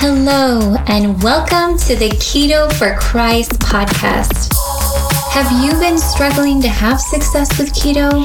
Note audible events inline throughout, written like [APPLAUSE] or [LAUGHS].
Hello, and welcome to the Keto for Christ podcast. Have you been struggling to have success with keto?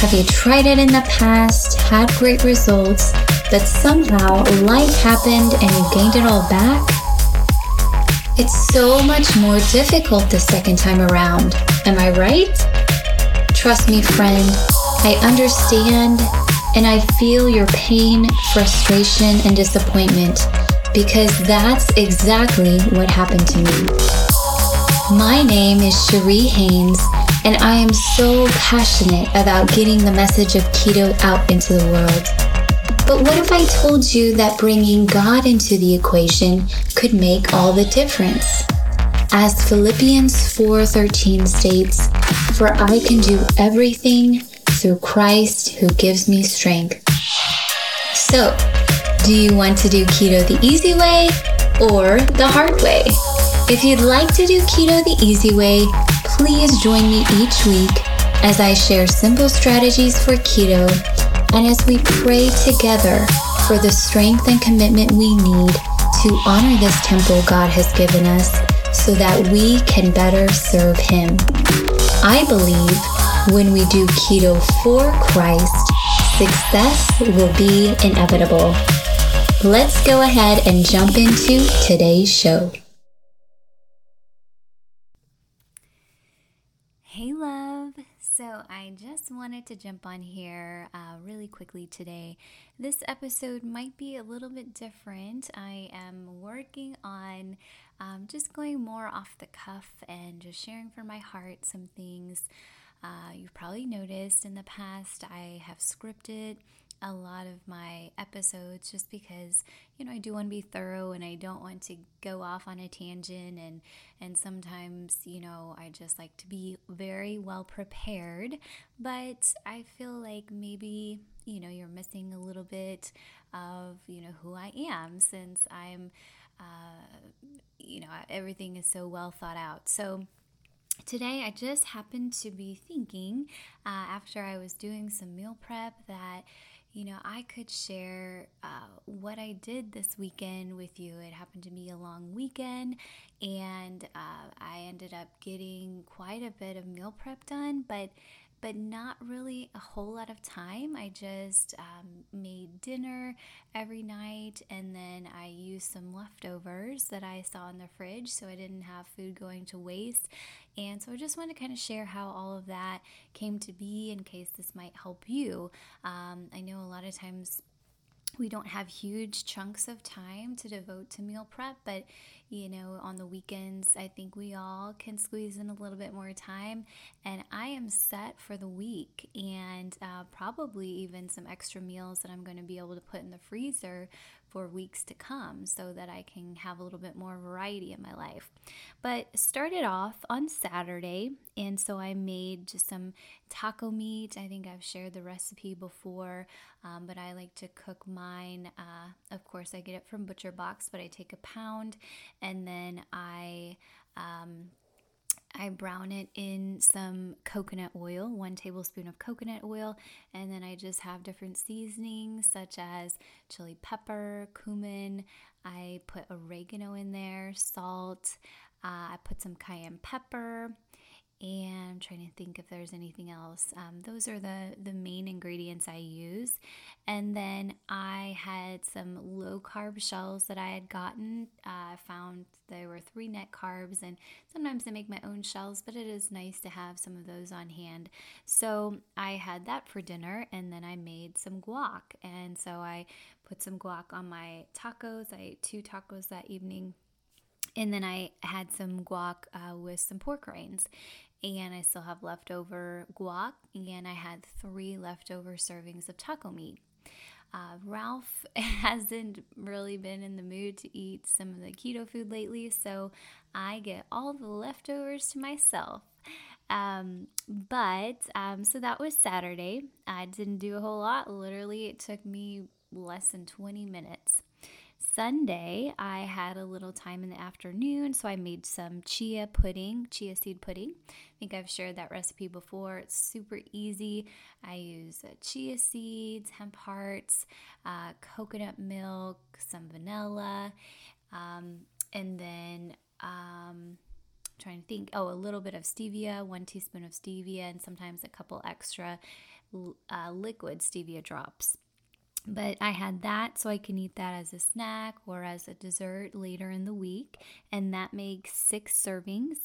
Have you tried it in the past, had great results, but somehow life happened and you gained it all back? It's so much more difficult the second time around. Am I right? Trust me, friend, I understand and I feel your pain, frustration, and disappointment because that's exactly what happened to me. My name is Cherie Haynes, and I am so passionate about getting the message of keto out into the world. But what if I told you that bringing God into the equation could make all the difference? As Philippians 4:13 states, "For I can do everything through Christ who gives me strength." So, do you want to do keto the easy way or the hard way? If you'd like to do keto the easy way, please join me each week as I share simple strategies for keto and as we pray together for the strength and commitment we need to honor this temple God has given us so that we can better serve Him. I believe when we do keto for Christ, success will be inevitable. Let's go ahead and jump into today's show. Hey, love. So, I just wanted to jump on here uh, really quickly today. This episode might be a little bit different. I am working on um, just going more off the cuff and just sharing from my heart some things. Uh, you've probably noticed in the past I have scripted a lot of my episodes just because you know I do want to be thorough and I don't want to go off on a tangent and and sometimes you know I just like to be very well prepared. But I feel like maybe you know you're missing a little bit of you know who I am since I'm uh, you know everything is so well thought out. So Today, I just happened to be thinking uh, after I was doing some meal prep that you know, I could share uh, what I did this weekend with you. It happened to be a long weekend, and uh, I ended up getting quite a bit of meal prep done, but but not really a whole lot of time. I just um, made dinner every night and then I used some leftovers that I saw in the fridge so I didn't have food going to waste. And so I just want to kind of share how all of that came to be in case this might help you. Um, I know a lot of times we don't have huge chunks of time to devote to meal prep, but you know, on the weekends, I think we all can squeeze in a little bit more time. And I am set for the week and uh, probably even some extra meals that I'm going to be able to put in the freezer for weeks to come so that I can have a little bit more variety in my life. But started off on Saturday, and so I made just some taco meat. I think I've shared the recipe before, um, but I like to cook mine. Uh, of course, I get it from Butcher Box, but I take a pound and then I um, I brown it in some coconut oil, one tablespoon of coconut oil, and then I just have different seasonings such as chili pepper, cumin. I put oregano in there, salt. Uh, I put some cayenne pepper, and I'm trying to think if there's anything else. Um, those are the the main ingredients I use, and then I had some low carb shells that I had gotten. Uh, I found there were three net carbs, and sometimes I make my own shells, but it is nice to have some of those on hand. So I had that for dinner, and then I made some guac, and so I put some guac on my tacos. I ate two tacos that evening and then I had some guac uh, with some pork rinds and I still have leftover guac, and I had three leftover servings of taco meat. Uh, Ralph [LAUGHS] hasn't really been in the mood to eat some of the keto food lately, so I get all the leftovers to myself. Um, but um, so that was Saturday. I didn't do a whole lot. Literally, it took me less than 20 minutes. Sunday, I had a little time in the afternoon, so I made some chia pudding, chia seed pudding. I think I've shared that recipe before. It's super easy. I use uh, chia seeds, hemp hearts, uh, coconut milk, some vanilla, um, and then um, trying to think. Oh, a little bit of stevia, one teaspoon of stevia, and sometimes a couple extra uh, liquid stevia drops. But I had that so I can eat that as a snack or as a dessert later in the week, and that makes six servings.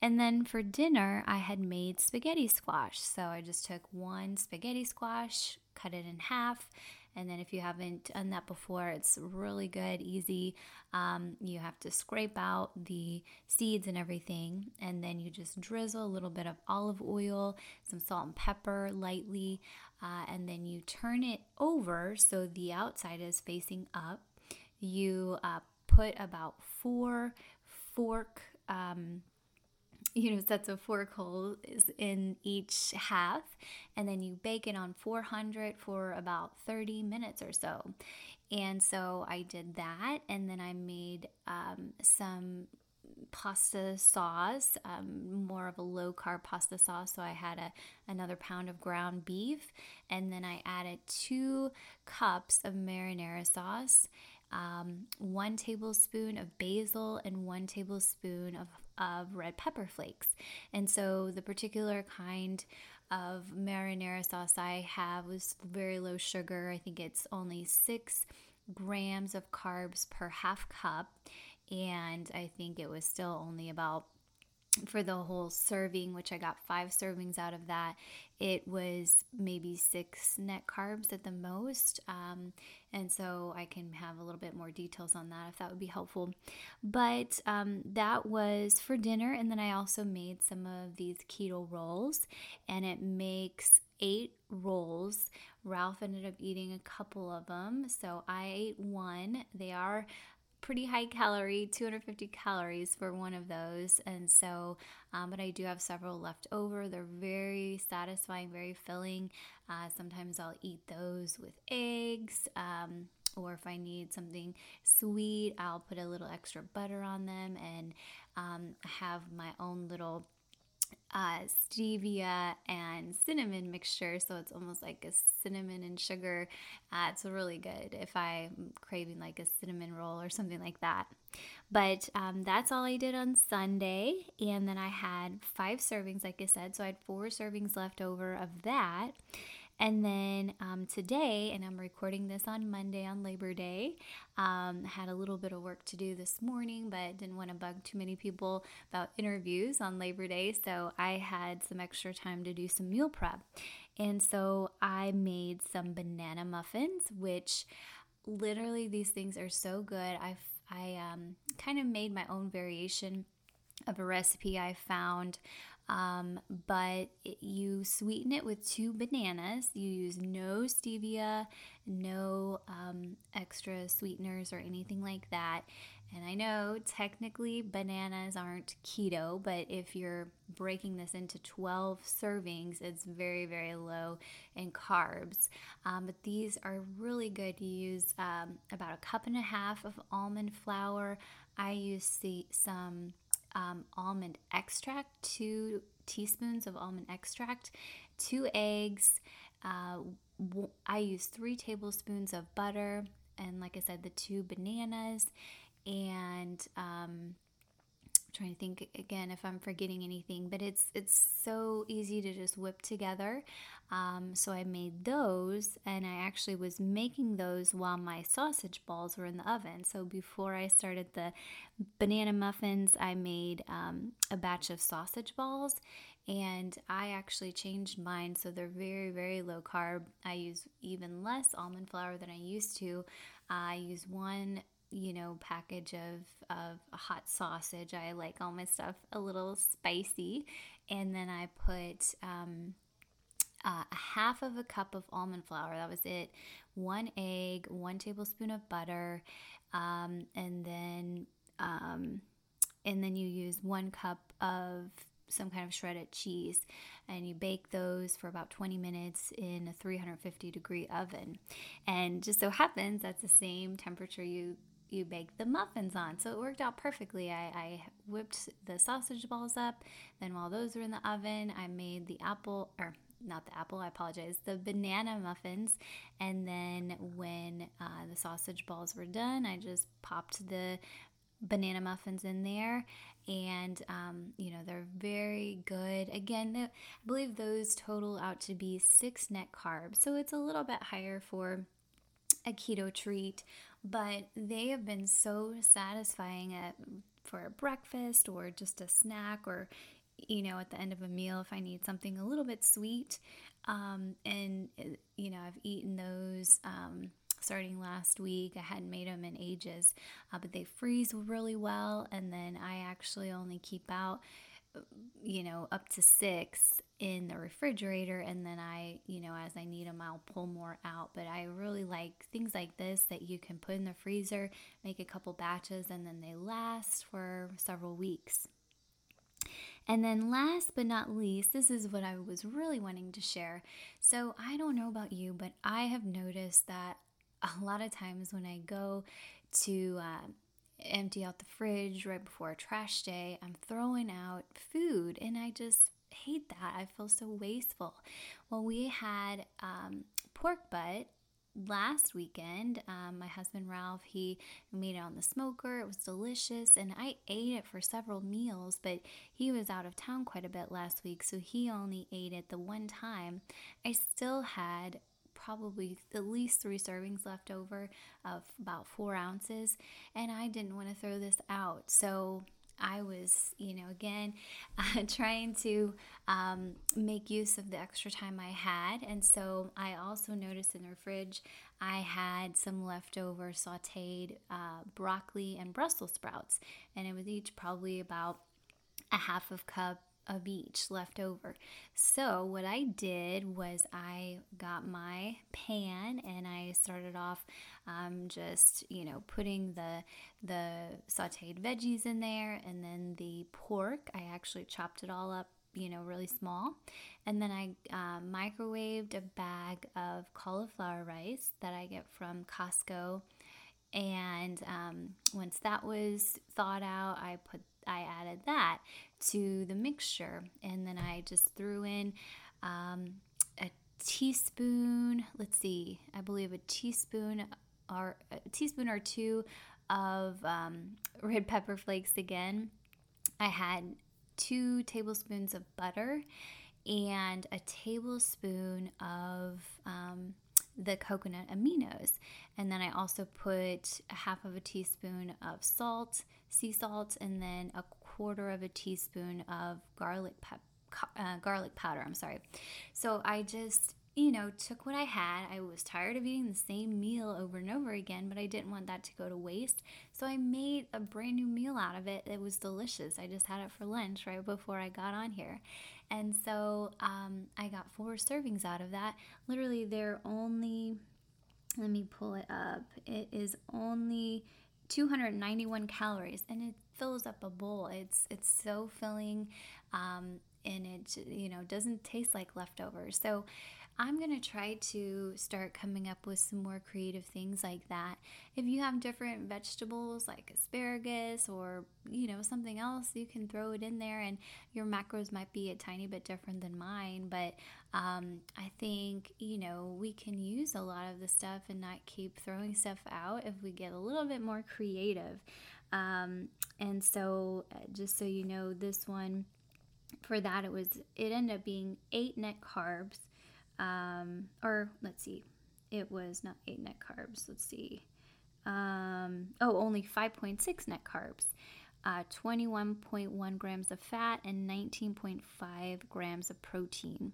And then for dinner, I had made spaghetti squash. So I just took one spaghetti squash, cut it in half, and then if you haven't done that before, it's really good, easy. Um, you have to scrape out the seeds and everything, and then you just drizzle a little bit of olive oil, some salt and pepper lightly, uh, and then you turn it over so the outside is facing up. You uh, put about four fork um, you know sets of fork holes in each half and then you bake it on 400 for about 30 minutes or so. And so i did that and then i made um, some pasta sauce um, more of a low carb pasta sauce so i had a, another pound of ground beef and then i added two cups of marinara sauce um, one tablespoon of basil and one tablespoon of of red pepper flakes. And so the particular kind of marinara sauce I have was very low sugar. I think it's only six grams of carbs per half cup. And I think it was still only about for the whole serving, which I got five servings out of that, it was maybe six net carbs at the most. Um, and so I can have a little bit more details on that if that would be helpful. But um, that was for dinner. And then I also made some of these keto rolls, and it makes eight rolls. Ralph ended up eating a couple of them. So I ate one. They are pretty high calorie 250 calories for one of those. And so um, but i do have several left over. They're very satisfying very filling. Uh, sometimes i'll eat those with eggs um, or if i need something sweet i'll put a little extra butter on them and um, have my own little uh, stevia and cinnamon mixture. So it's almost like a cinnamon and sugar. Uh, it's really good if I'm craving like a cinnamon roll or something like that. But um, that's all I did on Sunday. And then I had five servings, like I said. So I had four servings left over of that. And then um, today, and I'm recording this on Monday on Labor Day, um, had a little bit of work to do this morning, but didn't want to bug too many people about interviews on Labor Day. So I had some extra time to do some meal prep. And so I made some banana muffins, which literally these things are so good. I've I um, kind of made my own variation of a recipe I found um, but it, you sweeten it with two bananas. You use no stevia, no um, extra sweeteners or anything like that. And I know technically bananas aren't keto, but if you're breaking this into 12 servings, it's very, very low in carbs. Um, but these are really good. You use um, about a cup and a half of almond flour. I use the, some um, almond extract, two teaspoons of almond extract, two eggs. Uh, I use three tablespoons of butter, and like I said, the two bananas, and um, trying to think again if I'm forgetting anything, but it's it's so easy to just whip together. Um, so I made those, and I actually was making those while my sausage balls were in the oven. So before I started the banana muffins, I made um, a batch of sausage balls, and I actually changed mine so they're very very low carb. I use even less almond flour than I used to. I use one you know, package of, of hot sausage. I like all my stuff a little spicy. And then I put um, uh, a half of a cup of almond flour. That was it. One egg, one tablespoon of butter, um, and then um, and then you use one cup of some kind of shredded cheese and you bake those for about 20 minutes in a 350 degree oven and just so happens that's the same temperature you you bake the muffins on. So it worked out perfectly. I, I whipped the sausage balls up. Then while those were in the oven, I made the apple or not the apple, I apologize, the banana muffins. And then when uh, the sausage balls were done, I just popped the banana muffins in there and um, you know they're very good again i believe those total out to be six net carbs so it's a little bit higher for a keto treat but they have been so satisfying at, for a breakfast or just a snack or you know at the end of a meal if i need something a little bit sweet um, and you know i've eaten those um, starting last week. I hadn't made them in ages, uh, but they freeze really well. And then I actually only keep out, you know, up to six in the refrigerator. And then I, you know, as I need them, I'll pull more out. But I really like things like this that you can put in the freezer, make a couple batches, and then they last for several weeks. And then, last but not least, this is what I was really wanting to share. So, I don't know about you, but I have noticed that [LAUGHS] a lot of times when I go to uh, empty out the fridge right before a trash day, I'm throwing out food and I just hate that. I feel so wasteful. Well, we had um, pork butt last weekend. Um, my husband Ralph, he made it on the smoker. It was delicious, and I ate it for several meals. But he was out of town quite a bit last week, so he only ate it the one time. I still had probably at least three servings left over of about four ounces, and I didn't want to throw this out. So I was, you know, again, [LAUGHS] uh, trying to um, make use of the extra time I had. And so I also noticed in the fridge I had some leftover sauteed uh, broccoli and Brussels sprouts. And it was each probably about a half of cup of each left over. So, what I did was I got my pan and I started off um, just, you know, putting the, the sauteed veggies in there and then the pork. I actually chopped it all up you know, really small. And then I uh, microwaved a bag of cauliflower rice that I get from Costco. And um, once that was thawed out, I put I added that to the mixture. And then I just threw in um, a teaspoon, let's see, I believe a teaspoon or a teaspoon or two of um, red pepper flakes again. I had two tablespoons of butter and a tablespoon of um, the coconut aminos. And then I also put a half of a teaspoon of salt, sea salt, and then a quarter of a teaspoon of garlic uh, garlic powder. I'm sorry. So I just you know, took what I had. I was tired of eating the same meal over and over again, but I didn't want that to go to waste. So I made a brand new meal out of it. It was delicious. I just had it for lunch right before I got on here. And so um, I got four servings out of that. Literally, they're only, let me pull it up. It is only 291 calories and it fills up a bowl. It's, it's so filling. Um, and it you know doesn't taste like leftovers so I'm going to try to start coming up with some more creative things like that. If you have different vegetables like asparagus or, you know, something else, you can throw it in there and your macros might be a tiny bit different than mine. But um, I think, you know, we can use a lot of the stuff and not keep throwing stuff out if we get a little bit more creative. Um, and so, uh, just so you know, this one for that, it was, it ended up being eight net carbs um, or let's see, it was not eight net carbs. Let's see. Um, oh, only 5.6 net carbs, uh, 21.1 grams of fat, and 19.5 grams of protein.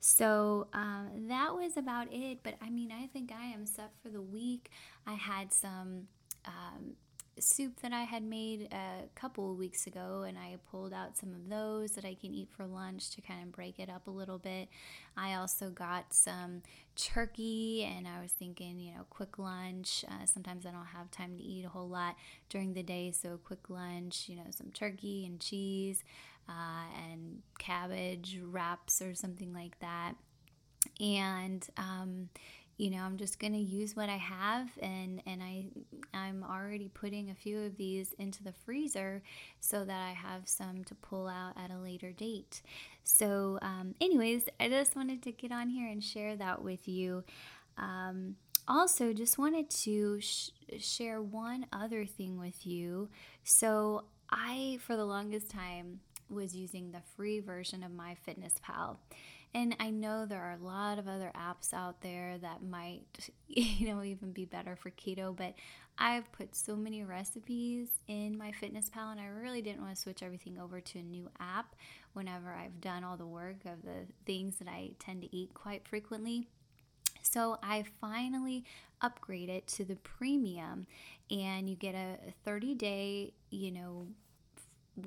So um, that was about it. But I mean, I think I am set for the week. I had some um, soup that I had made a couple weeks ago, and I pulled out some of those that I can eat for lunch to kind of break it up a little bit. I also got some turkey, and I was thinking, you know, quick lunch. Uh, sometimes I don't have time to eat a whole lot during the day, so quick lunch, you know, some turkey and cheese uh, and cabbage wraps or something like that. And, um, you know, I'm just going to use what I have and and I I'm already putting a few of these into the freezer so that I have some to pull out at a later date. So, um, anyways, I just wanted to get on here and share that with you. Um, also, just wanted to sh- share one other thing with you. So, I, for the longest time, was using the free version of MyFitnessPal. And I know there are a lot of other apps out there that might, [LAUGHS] you know, even be better for keto, but I've put so many recipes in MyFitnessPal and I really didn't want to switch everything over to a new app whenever I've done all the work of the things that I tend to eat quite frequently. So I finally upgraded to the premium and you get a 30 day, you know,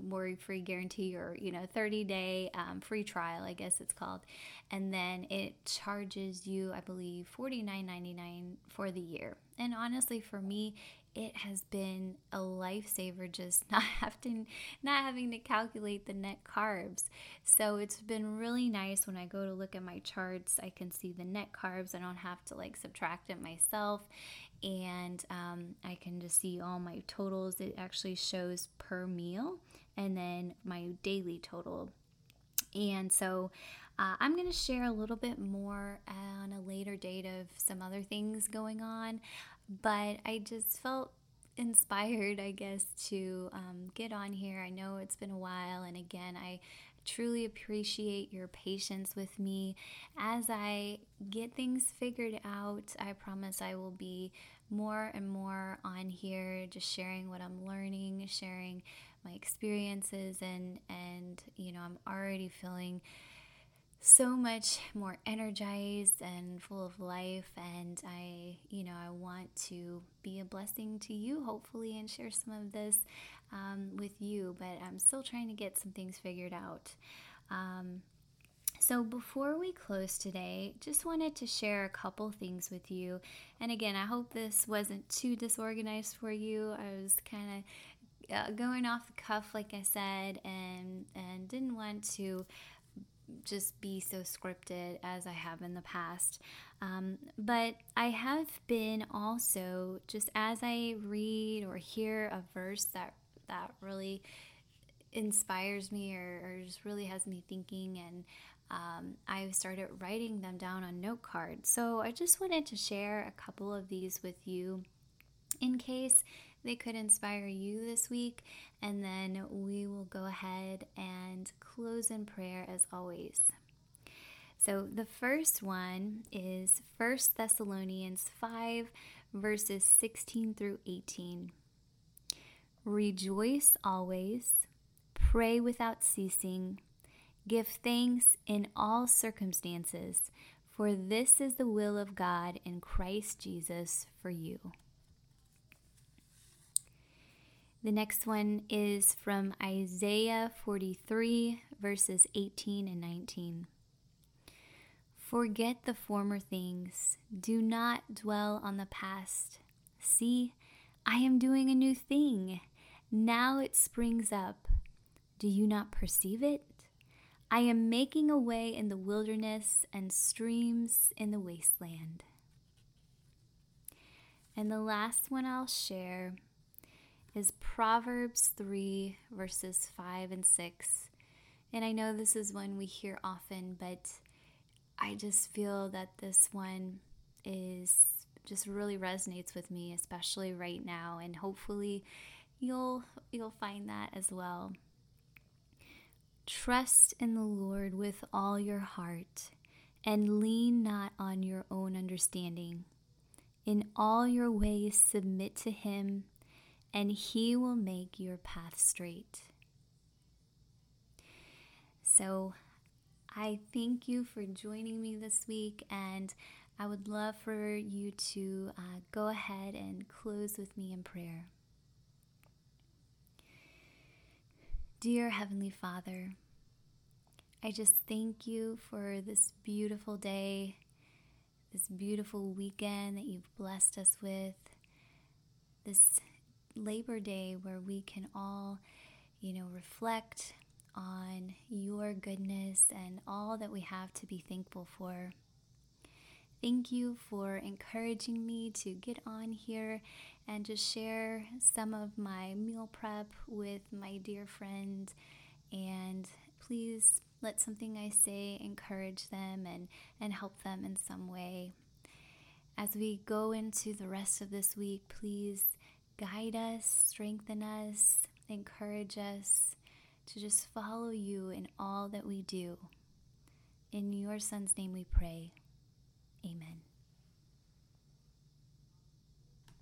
worry free guarantee or you know 30 day um, free trial i guess it's called. And then it charges you i believe 49.99 for the year. And honestly for me it has been a lifesaver just [LAUGHS] not having not having to calculate the net carbs. So it's been really nice when i go to look at my charts i can see the net carbs. I don't have to like subtract it myself. And um, i can just see all my totals. It actually shows per meal and then my daily total. And so uh, I'm going to share a little bit more on a later date of some other things going on, but I just felt inspired, I guess, to um, get on here. I know it's been a while, and again, I truly appreciate your patience with me as I get things figured out. I promise I will be more and more on here, just sharing what I'm learning, sharing my experiences and and you know I'm already feeling so much more energized and full of life and I you know I want to be a blessing to you hopefully and share some of this um, with you but I'm still trying to get some things figured out um, so, before we close today, just wanted to share a couple things with you. And again, I hope this wasn't too disorganized for you. I was kind of uh, going off the cuff, like I said, and and didn't want to just be so scripted as I have in the past. Um, but I have been also just as I read or hear a verse that that really inspires me or, or just really has me thinking and um, I started writing them down on note cards. So I just wanted to share a couple of these with you in case they could inspire you this week. And then we will go ahead and close in prayer as always. So the first one is 1 Thessalonians 5, verses 16 through 18. Rejoice always, pray without ceasing, give thanks in all circumstances, for this is the will of God in Christ Jesus for you. The next one is from Isaiah 43, verses 18 and 19. Forget the former things, do not dwell on the past. See, I am doing a new thing. Now it springs up. Do you not perceive it? I am making a way in the wilderness and streams in the wasteland. And the last one I'll share is Proverbs 3, verses 5 and 6. And I know this is one we hear often, but I just feel that this one is just really resonates with me, especially right now, and hopefully you'll you'll find that as well. Trust in the Lord with all your heart, and lean not on your own understanding. In all your ways submit to him and He will make your path straight. So, I thank you for joining me this week, and I would love for you to uh, go ahead and close with me in prayer. Dear Heavenly Father, I just thank you for this beautiful day, this beautiful weekend that you've blessed us with, this Labor Day where we can all, you know, reflect on your goodness and all that we have to be thankful for. Thank you for encouraging me to get on here and just share some of my meal prep with my dear friend. And please let something I say encourage them and, and help them in some way. As we go into the rest of this week, please guide us, strengthen us, encourage us to just follow you in all that we do. In your Son's name we pray. Amen.